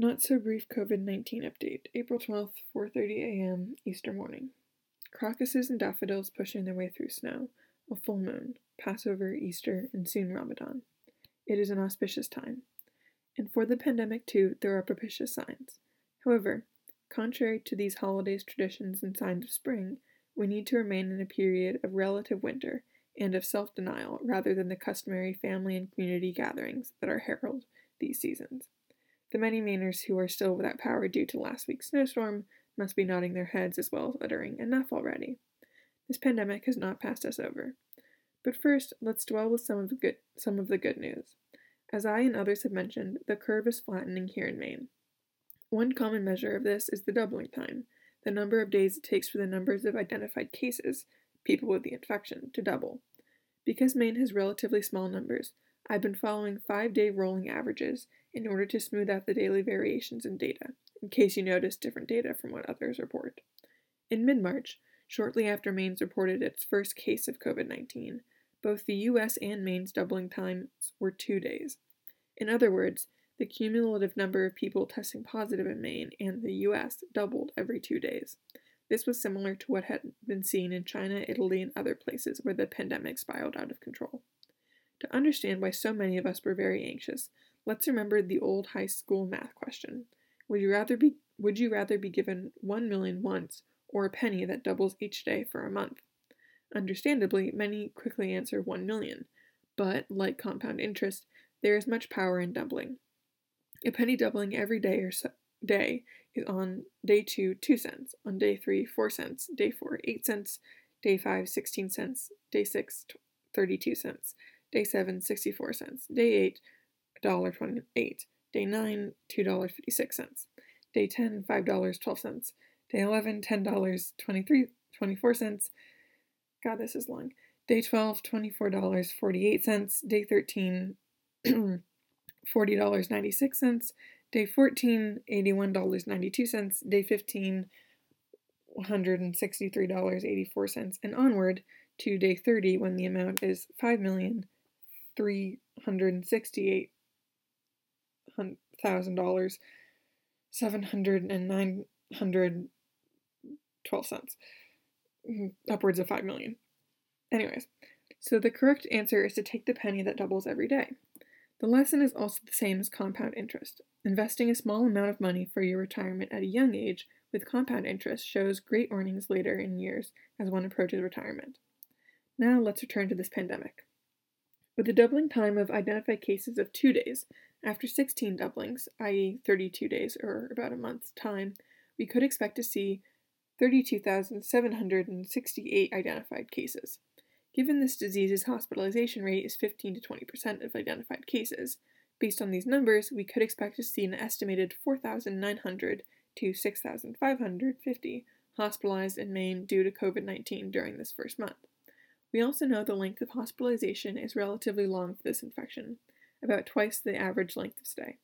Not so brief COVID-19 update. April 12th, 4:30 a.m. Easter morning. Crocuses and daffodils pushing their way through snow. A full moon, Passover, Easter, and soon Ramadan. It is an auspicious time. And for the pandemic too, there are propitious signs. However, contrary to these holidays, traditions, and signs of spring, we need to remain in a period of relative winter and of self-denial rather than the customary family and community gatherings that are herald these seasons. The many Mainers who are still without power due to last week's snowstorm must be nodding their heads as well as uttering enough already. This pandemic has not passed us over. But first, let's dwell with some of the good some of the good news. As I and others have mentioned, the curve is flattening here in Maine. One common measure of this is the doubling time, the number of days it takes for the numbers of identified cases, people with the infection, to double. Because Maine has relatively small numbers, I've been following five day rolling averages in order to smooth out the daily variations in data, in case you notice different data from what others report. In mid March, shortly after Maine's reported its first case of COVID 19, both the US and Maine's doubling times were two days. In other words, the cumulative number of people testing positive in Maine and the US doubled every two days. This was similar to what had been seen in China, Italy, and other places where the pandemic spiraled out of control. To understand why so many of us were very anxious, let's remember the old high school math question. Would you rather be would you rather be given 1 million once or a penny that doubles each day for a month? Understandably, many quickly answer 1 million, but like compound interest, there is much power in doubling. A penny doubling every day or so, day is on day 2 2 cents, on day 3 4 cents, day 4 8 cents, day 5 16 cents, day 6 32 cents, Day 7, 64 cents. Day 8, $1.28. Day 9, $2.56. Day 10, $5.12. Day 11, $10.23, 24 cents. God, this is long. Day 12, $24.48. Day 13, $40.96. Day 14, $81.92. Day 15, $163.84. And onward to day 30 when the amount is $5,368 thousand dollars, seven hundred and nine hundred twelve cents, mm, upwards of five million. Anyways, so the correct answer is to take the penny that doubles every day. The lesson is also the same as compound interest. Investing a small amount of money for your retirement at a young age with compound interest shows great earnings later in years as one approaches retirement. Now let's return to this pandemic. With a doubling time of identified cases of two days, after 16 doublings, i.e., 32 days or about a month's time, we could expect to see 32,768 identified cases. Given this disease's hospitalization rate is 15 to 20% of identified cases, based on these numbers, we could expect to see an estimated 4,900 to 6,550 hospitalized in Maine due to COVID 19 during this first month. We also know the length of hospitalization is relatively long for this infection, about twice the average length of stay.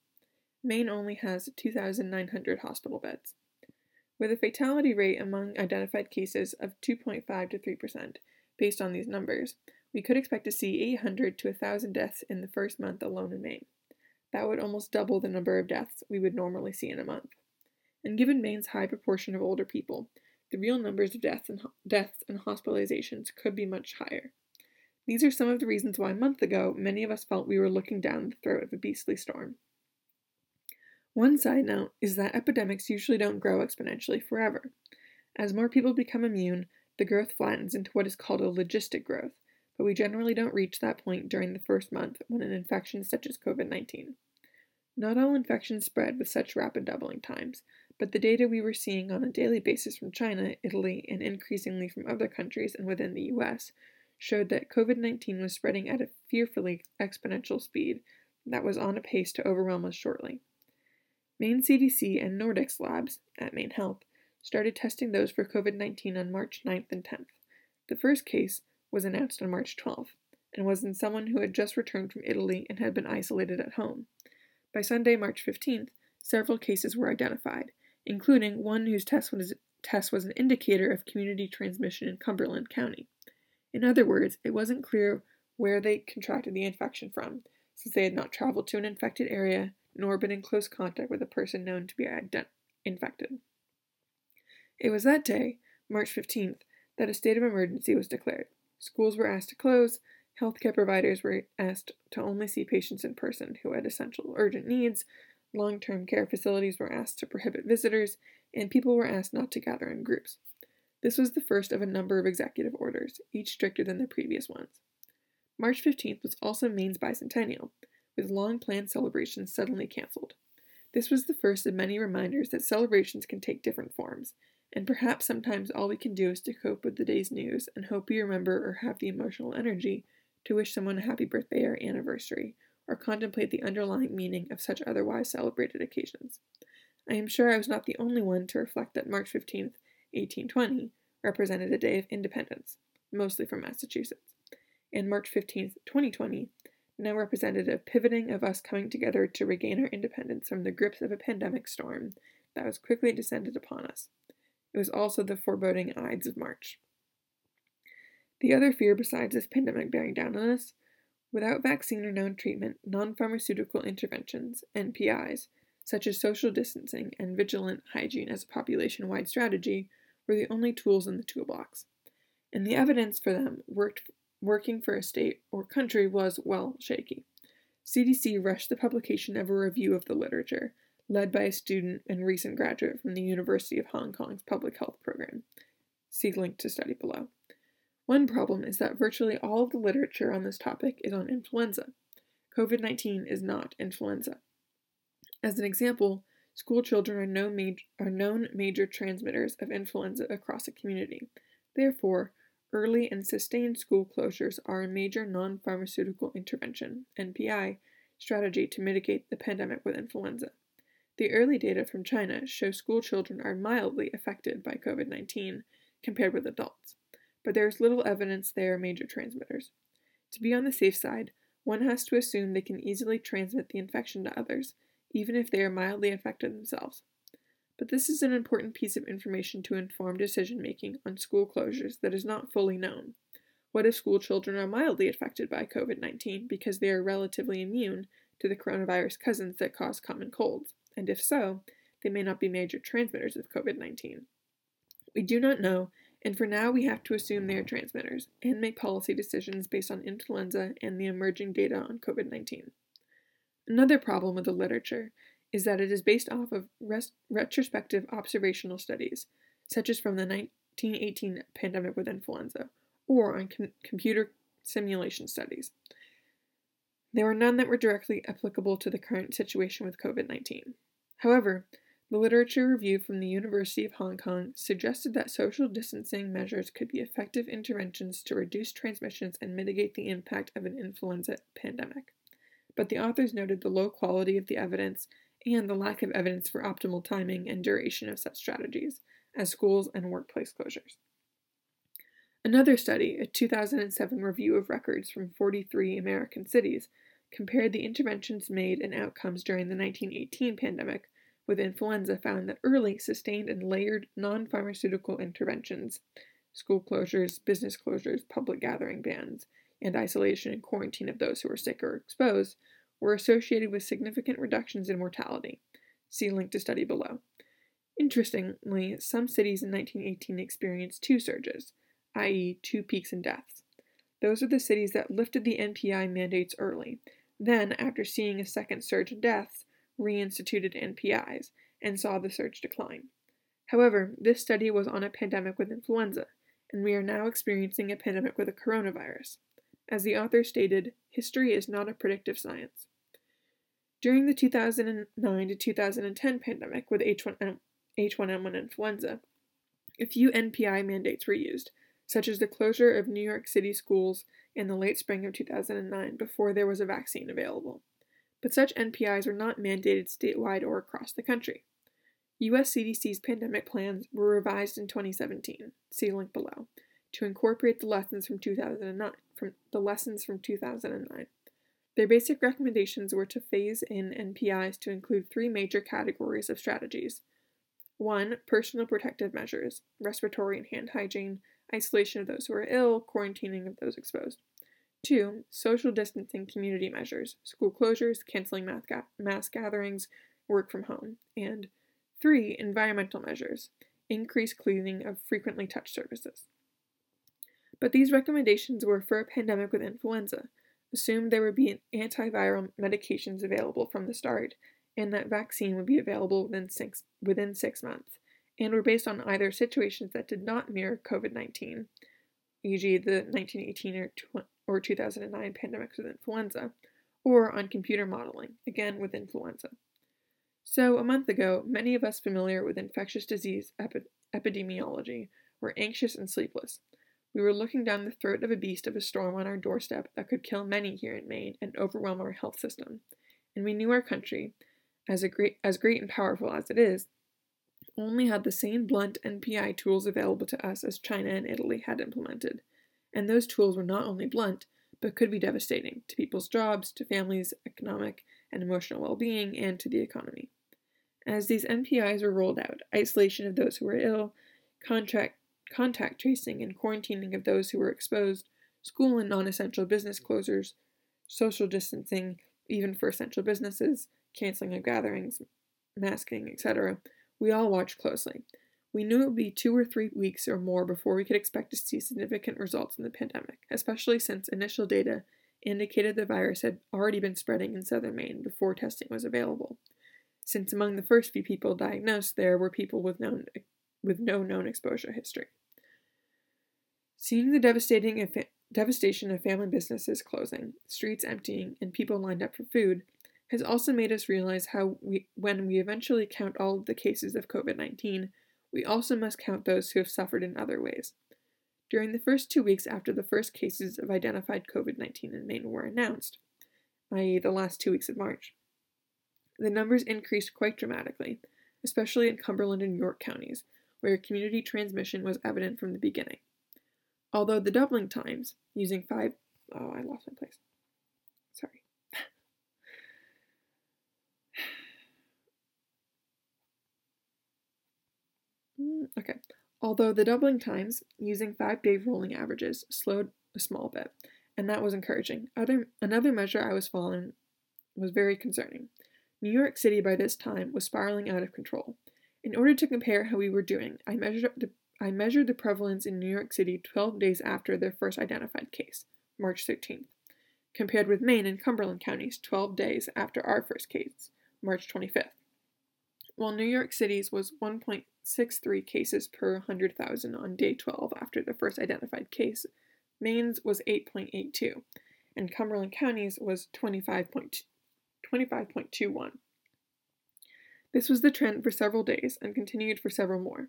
Maine only has 2,900 hospital beds. With a fatality rate among identified cases of 2.5 to 3%, based on these numbers, we could expect to see 800 to 1,000 deaths in the first month alone in Maine. That would almost double the number of deaths we would normally see in a month. And given Maine's high proportion of older people, the real numbers of deaths and, deaths and hospitalizations could be much higher. These are some of the reasons why a month ago many of us felt we were looking down the throat of a beastly storm. One side note is that epidemics usually don't grow exponentially forever. As more people become immune, the growth flattens into what is called a logistic growth, but we generally don't reach that point during the first month when an infection such as COVID 19. Not all infections spread with such rapid doubling times, but the data we were seeing on a daily basis from China, Italy, and increasingly from other countries and within the US showed that COVID 19 was spreading at a fearfully exponential speed that was on a pace to overwhelm us shortly. Maine CDC and NorDx labs at Maine Health started testing those for COVID 19 on March 9th and 10th. The first case was announced on March 12th and was in someone who had just returned from Italy and had been isolated at home. By Sunday, March 15th, several cases were identified, including one whose test was, test was an indicator of community transmission in Cumberland County. In other words, it wasn't clear where they contracted the infection from, since they had not traveled to an infected area, nor been in close contact with a person known to be ident- infected. It was that day, March 15th, that a state of emergency was declared. Schools were asked to close, healthcare providers were asked to only see patients in person who had essential urgent needs, long term care facilities were asked to prohibit visitors, and people were asked not to gather in groups. This was the first of a number of executive orders, each stricter than the previous ones. March 15th was also Maine's bicentennial, with long planned celebrations suddenly cancelled. This was the first of many reminders that celebrations can take different forms, and perhaps sometimes all we can do is to cope with the day's news and hope we remember or have the emotional energy to wish someone a happy birthday or anniversary, or contemplate the underlying meaning of such otherwise celebrated occasions. I am sure I was not the only one to reflect that March 15, 1820, represented a day of independence, mostly from Massachusetts, and March 15, 2020, now represented a pivoting of us coming together to regain our independence from the grips of a pandemic storm that was quickly descended upon us. It was also the foreboding Ides of March. The other fear besides this pandemic bearing down on us, without vaccine or known treatment, non pharmaceutical interventions, NPIs, such as social distancing and vigilant hygiene as a population wide strategy, were the only tools in the toolbox. And the evidence for them worked, working for a state or country was, well, shaky. CDC rushed the publication of a review of the literature, led by a student and recent graduate from the University of Hong Kong's public health program. See link to study below. One problem is that virtually all of the literature on this topic is on influenza. COVID 19 is not influenza. As an example, school children are, major, are known major transmitters of influenza across a community. Therefore, early and sustained school closures are a major non pharmaceutical intervention, NPI, strategy to mitigate the pandemic with influenza. The early data from China show school children are mildly affected by COVID 19 compared with adults, but there is little evidence they are major transmitters. To be on the safe side, one has to assume they can easily transmit the infection to others even if they are mildly affected themselves. But this is an important piece of information to inform decision making on school closures that is not fully known. What if school children are mildly affected by COVID 19 because they are relatively immune to the coronavirus cousins that cause common colds? And if so, they may not be major transmitters of COVID 19. We do not know, and for now we have to assume they are transmitters and make policy decisions based on influenza and the emerging data on COVID 19. Another problem with the literature is that it is based off of res- retrospective observational studies, such as from the 1918 pandemic with influenza, or on com- computer simulation studies. There were none that were directly applicable to the current situation with COVID 19. However, the literature review from the University of Hong Kong suggested that social distancing measures could be effective interventions to reduce transmissions and mitigate the impact of an influenza pandemic but the authors noted the low quality of the evidence and the lack of evidence for optimal timing and duration of such strategies, as schools and workplace closures. Another study, a 2007 review of records from 43 American cities, compared the interventions made and outcomes during the 1918 pandemic with influenza found that early, sustained, and layered non pharmaceutical interventions school closures, business closures, public gathering bans, and isolation and quarantine of those who were sick or exposed were associated with significant reductions in mortality. See link to study below. Interestingly, some cities in 1918 experienced two surges, i.e., two peaks in deaths. Those are the cities that lifted the NPI mandates early, then, after seeing a second surge in deaths, reinstituted NPIs and saw the surge decline. However, this study was on a pandemic with influenza, and we are now experiencing a pandemic with a coronavirus. As the author stated, history is not a predictive science. During the 2009 to 2010 pandemic with H1N- uh, H1N1 influenza, a few NPI mandates were used, such as the closure of New York City schools in the late spring of 2009 before there was a vaccine available. But such NPIs were not mandated statewide or across the country. US CDC's pandemic plans were revised in 2017, see link below, to incorporate the lessons from 2009 from the lessons from 2009. Their basic recommendations were to phase in NPIs to include three major categories of strategies. 1. Personal protective measures, respiratory and hand hygiene, isolation of those who are ill, quarantining of those exposed. Two, social distancing community measures, school closures, canceling mass gatherings, work from home. And three, environmental measures, increased cleaning of frequently touched surfaces. But these recommendations were for a pandemic with influenza, assumed there would be antiviral medications available from the start, and that vaccine would be available within six, within six months, and were based on either situations that did not mirror COVID 19, e.g., the 1918 or, tw- or 2009 pandemics with influenza, or on computer modeling, again with influenza. So, a month ago, many of us familiar with infectious disease epi- epidemiology were anxious and sleepless, we were looking down the throat of a beast of a storm on our doorstep that could kill many here in Maine and overwhelm our health system. And we knew our country, as, a great, as great and powerful as it is, only had the same blunt NPI tools available to us as China and Italy had implemented. And those tools were not only blunt, but could be devastating to people's jobs, to families' economic and emotional well being, and to the economy. As these NPIs were rolled out, isolation of those who were ill, contract contact tracing and quarantining of those who were exposed, school and non essential business closures, social distancing, even for essential businesses, canceling of gatherings, masking, etc., we all watched closely. We knew it would be two or three weeks or more before we could expect to see significant results in the pandemic, especially since initial data indicated the virus had already been spreading in southern Maine before testing was available. Since among the first few people diagnosed there were people with known with no known exposure history. Seeing the devastating devastation of family businesses closing, streets emptying, and people lined up for food has also made us realize how we, when we eventually count all of the cases of COVID 19, we also must count those who have suffered in other ways. During the first two weeks after the first cases of identified COVID 19 in Maine were announced, i.e., the last two weeks of March, the numbers increased quite dramatically, especially in Cumberland and York counties, where community transmission was evident from the beginning. Although the doubling times, using five, oh, I lost my place. Sorry. Okay. Although the doubling times, using five day rolling averages, slowed a small bit, and that was encouraging. Other, another measure I was following was very concerning. New York City by this time was spiraling out of control. In order to compare how we were doing, I measured the, I measured the prevalence in New York City 12 days after their first identified case, March 13th, compared with Maine and Cumberland counties 12 days after our first case, March 25th. While New York City's was 1.63 cases per 100,000 on day 12 after the first identified case, Maine's was 8.82, and Cumberland County's was 25.21. This was the trend for several days and continued for several more.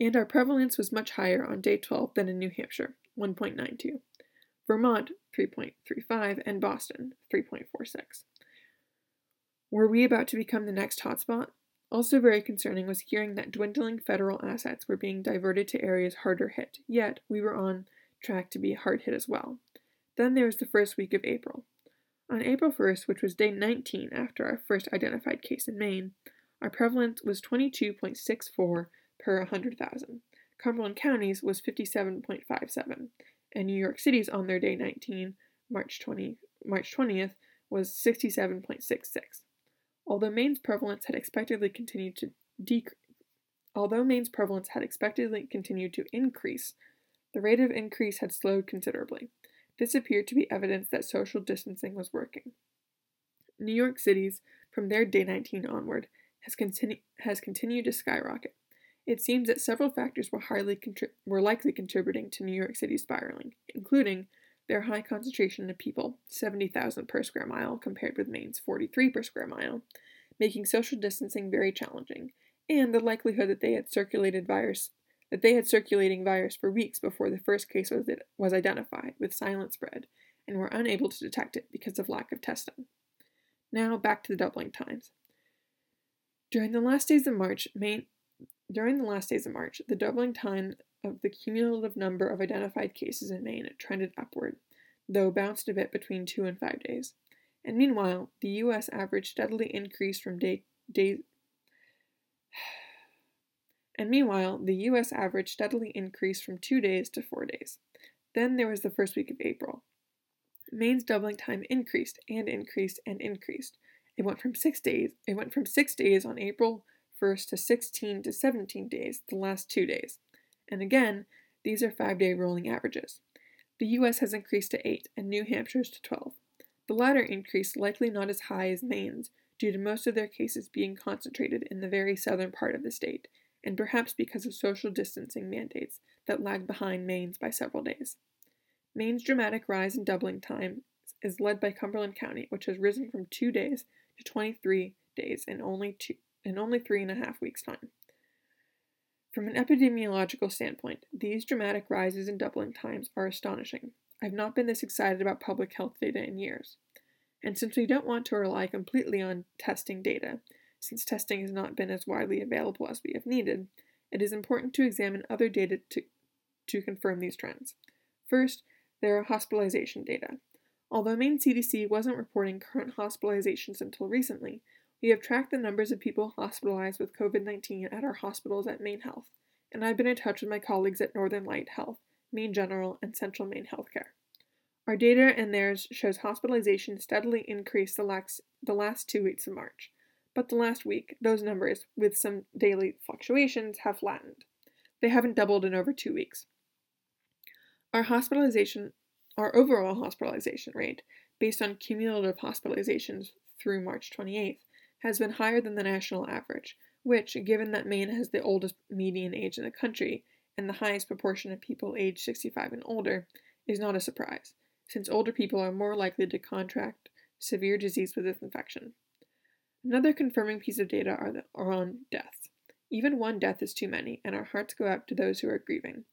And our prevalence was much higher on day 12 than in New Hampshire, 1.92, Vermont, 3.35, and Boston, 3.46. Were we about to become the next hotspot? Also, very concerning was hearing that dwindling federal assets were being diverted to areas harder hit, yet we were on track to be hard hit as well. Then there was the first week of April. On April 1st, which was day 19 after our first identified case in Maine, our prevalence was 22.64 per 100,000. Cumberland County's was 57.57, and New York City's on their day 19, March 20, March 20th, was 67.66. Although Maine's prevalence had expectedly continued to decrease, although Maine's prevalence had expectedly continued to increase, the rate of increase had slowed considerably. This appeared to be evidence that social distancing was working. New York City's, from their day 19 onward, has, continu- has continued to skyrocket. It seems that several factors were, highly contri- were likely contributing to New York City's spiraling, including their high concentration of people, 70,000 per square mile compared with Maine's 43 per square mile, making social distancing very challenging, and the likelihood that they had circulated virus that they had circulating virus for weeks before the first case was, was identified with silent spread and were unable to detect it because of lack of testing. Now back to the doubling times. During the last days of March, Maine, during the last days of March, the doubling time of the cumulative number of identified cases in Maine trended upward, though bounced a bit between two and five days. And meanwhile, the U.S. average steadily increased from day, day and meanwhile, the U.S. average steadily increased from two days to four days. Then there was the first week of April. Maine's doubling time increased and increased and increased. It went from six days. It went from six days on April 1st to 16 to 17 days the last two days. And again, these are five day rolling averages. The US has increased to 8 and New Hampshire's to 12. The latter increase likely not as high as Maine's, due to most of their cases being concentrated in the very southern part of the state, and perhaps because of social distancing mandates that lag behind Maine's by several days. Maine's dramatic rise in doubling time is led by Cumberland County, which has risen from two days to 23 days in only two in only three and a half weeks' time. From an epidemiological standpoint, these dramatic rises in doubling times are astonishing. I've not been this excited about public health data in years. And since we don't want to rely completely on testing data, since testing has not been as widely available as we have needed, it is important to examine other data to, to confirm these trends. First, there are hospitalization data. Although Maine CDC wasn't reporting current hospitalizations until recently, we have tracked the numbers of people hospitalized with COVID 19 at our hospitals at Maine Health, and I've been in touch with my colleagues at Northern Light Health, Maine General, and Central Maine Healthcare. Our data and theirs shows hospitalization steadily increased the last, the last two weeks of March, but the last week, those numbers, with some daily fluctuations, have flattened. They haven't doubled in over two weeks. Our hospitalization, our overall hospitalization rate, based on cumulative hospitalizations through March 28th, has been higher than the national average, which, given that Maine has the oldest median age in the country and the highest proportion of people aged 65 and older, is not a surprise, since older people are more likely to contract severe disease with this infection. Another confirming piece of data are, the, are on deaths. Even one death is too many, and our hearts go out to those who are grieving.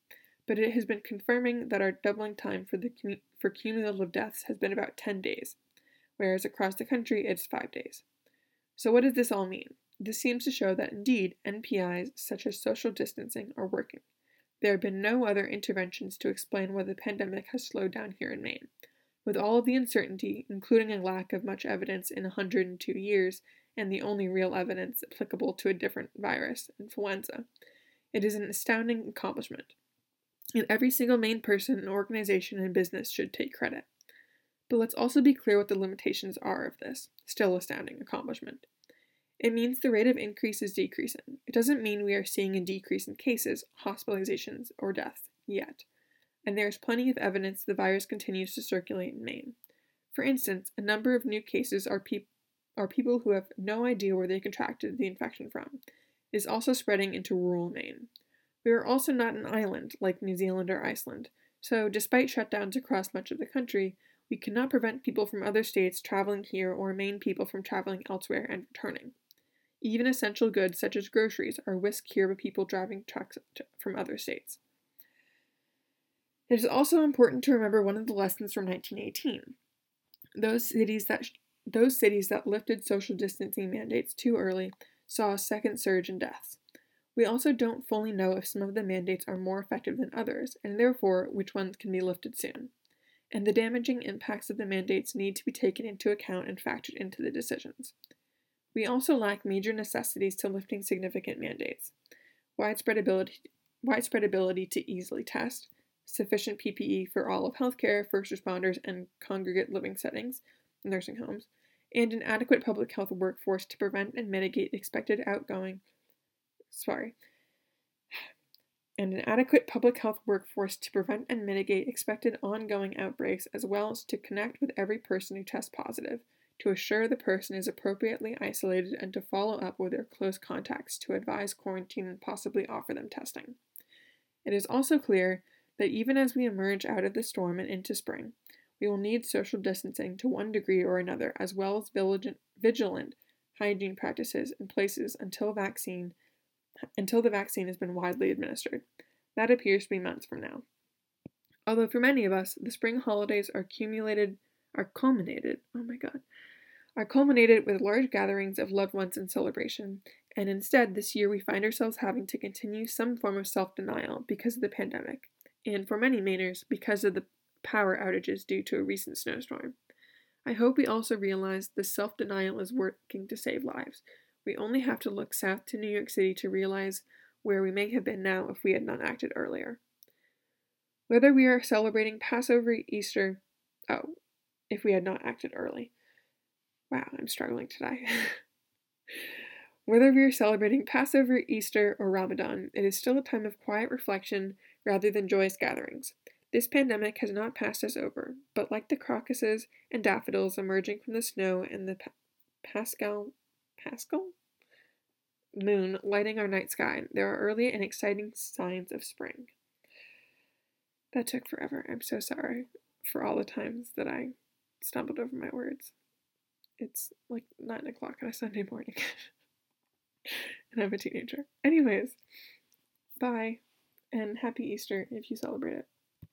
But it has been confirming that our doubling time for the for cumulative deaths has been about 10 days, whereas across the country it's 5 days. So, what does this all mean? This seems to show that indeed NPIs such as social distancing are working. There have been no other interventions to explain why the pandemic has slowed down here in Maine. With all of the uncertainty, including a lack of much evidence in 102 years, and the only real evidence applicable to a different virus, influenza, it is an astounding accomplishment. And every single Maine person, organization, and business should take credit. But let's also be clear what the limitations are of this still astounding accomplishment. It means the rate of increase is decreasing. It doesn't mean we are seeing a decrease in cases, hospitalizations, or deaths yet. And there is plenty of evidence the virus continues to circulate in Maine. For instance, a number of new cases are, pe- are people who have no idea where they contracted the infection from. It is also spreading into rural Maine. We are also not an island like New Zealand or Iceland, so despite shutdowns across much of the country, we cannot prevent people from other states traveling here or Maine people from traveling elsewhere and returning. Even essential goods such as groceries are whisked here by people driving trucks from other states. It is also important to remember one of the lessons from 1918. Those cities that sh- those cities that lifted social distancing mandates too early saw a second surge in deaths. We also don't fully know if some of the mandates are more effective than others, and therefore which ones can be lifted soon and the damaging impacts of the mandates need to be taken into account and factored into the decisions. We also lack major necessities to lifting significant mandates widespread ability, widespread ability to easily test, sufficient PPE for all of healthcare, first responders, and congregate living settings, nursing homes, and an adequate public health workforce to prevent and mitigate expected outgoing, sorry, and an adequate public health workforce to prevent and mitigate expected ongoing outbreaks, as well as to connect with every person who tests positive, to assure the person is appropriately isolated, and to follow up with their close contacts to advise quarantine and possibly offer them testing. It is also clear that even as we emerge out of the storm and into spring, we will need social distancing to one degree or another, as well as vigilant hygiene practices in places until vaccine until the vaccine has been widely administered. That appears to be months from now. Although for many of us, the spring holidays are accumulated are culminated, oh my god, are culminated with large gatherings of loved ones in celebration, and instead this year we find ourselves having to continue some form of self-denial because of the pandemic, and for many Mainers, because of the power outages due to a recent snowstorm. I hope we also realize this self-denial is working to save lives, we only have to look south to New York City to realize where we may have been now if we had not acted earlier. Whether we are celebrating Passover, Easter, oh, if we had not acted early. Wow, I'm struggling today. Whether we are celebrating Passover, Easter, or Ramadan, it is still a time of quiet reflection rather than joyous gatherings. This pandemic has not passed us over, but like the crocuses and daffodils emerging from the snow and the pa- Paschal Paschal moon lighting our night sky, there are early and exciting signs of spring. That took forever. I'm so sorry for all the times that I stumbled over my words. It's like nine o'clock on a Sunday morning. and I'm a teenager. Anyways, bye and happy Easter if you celebrate it.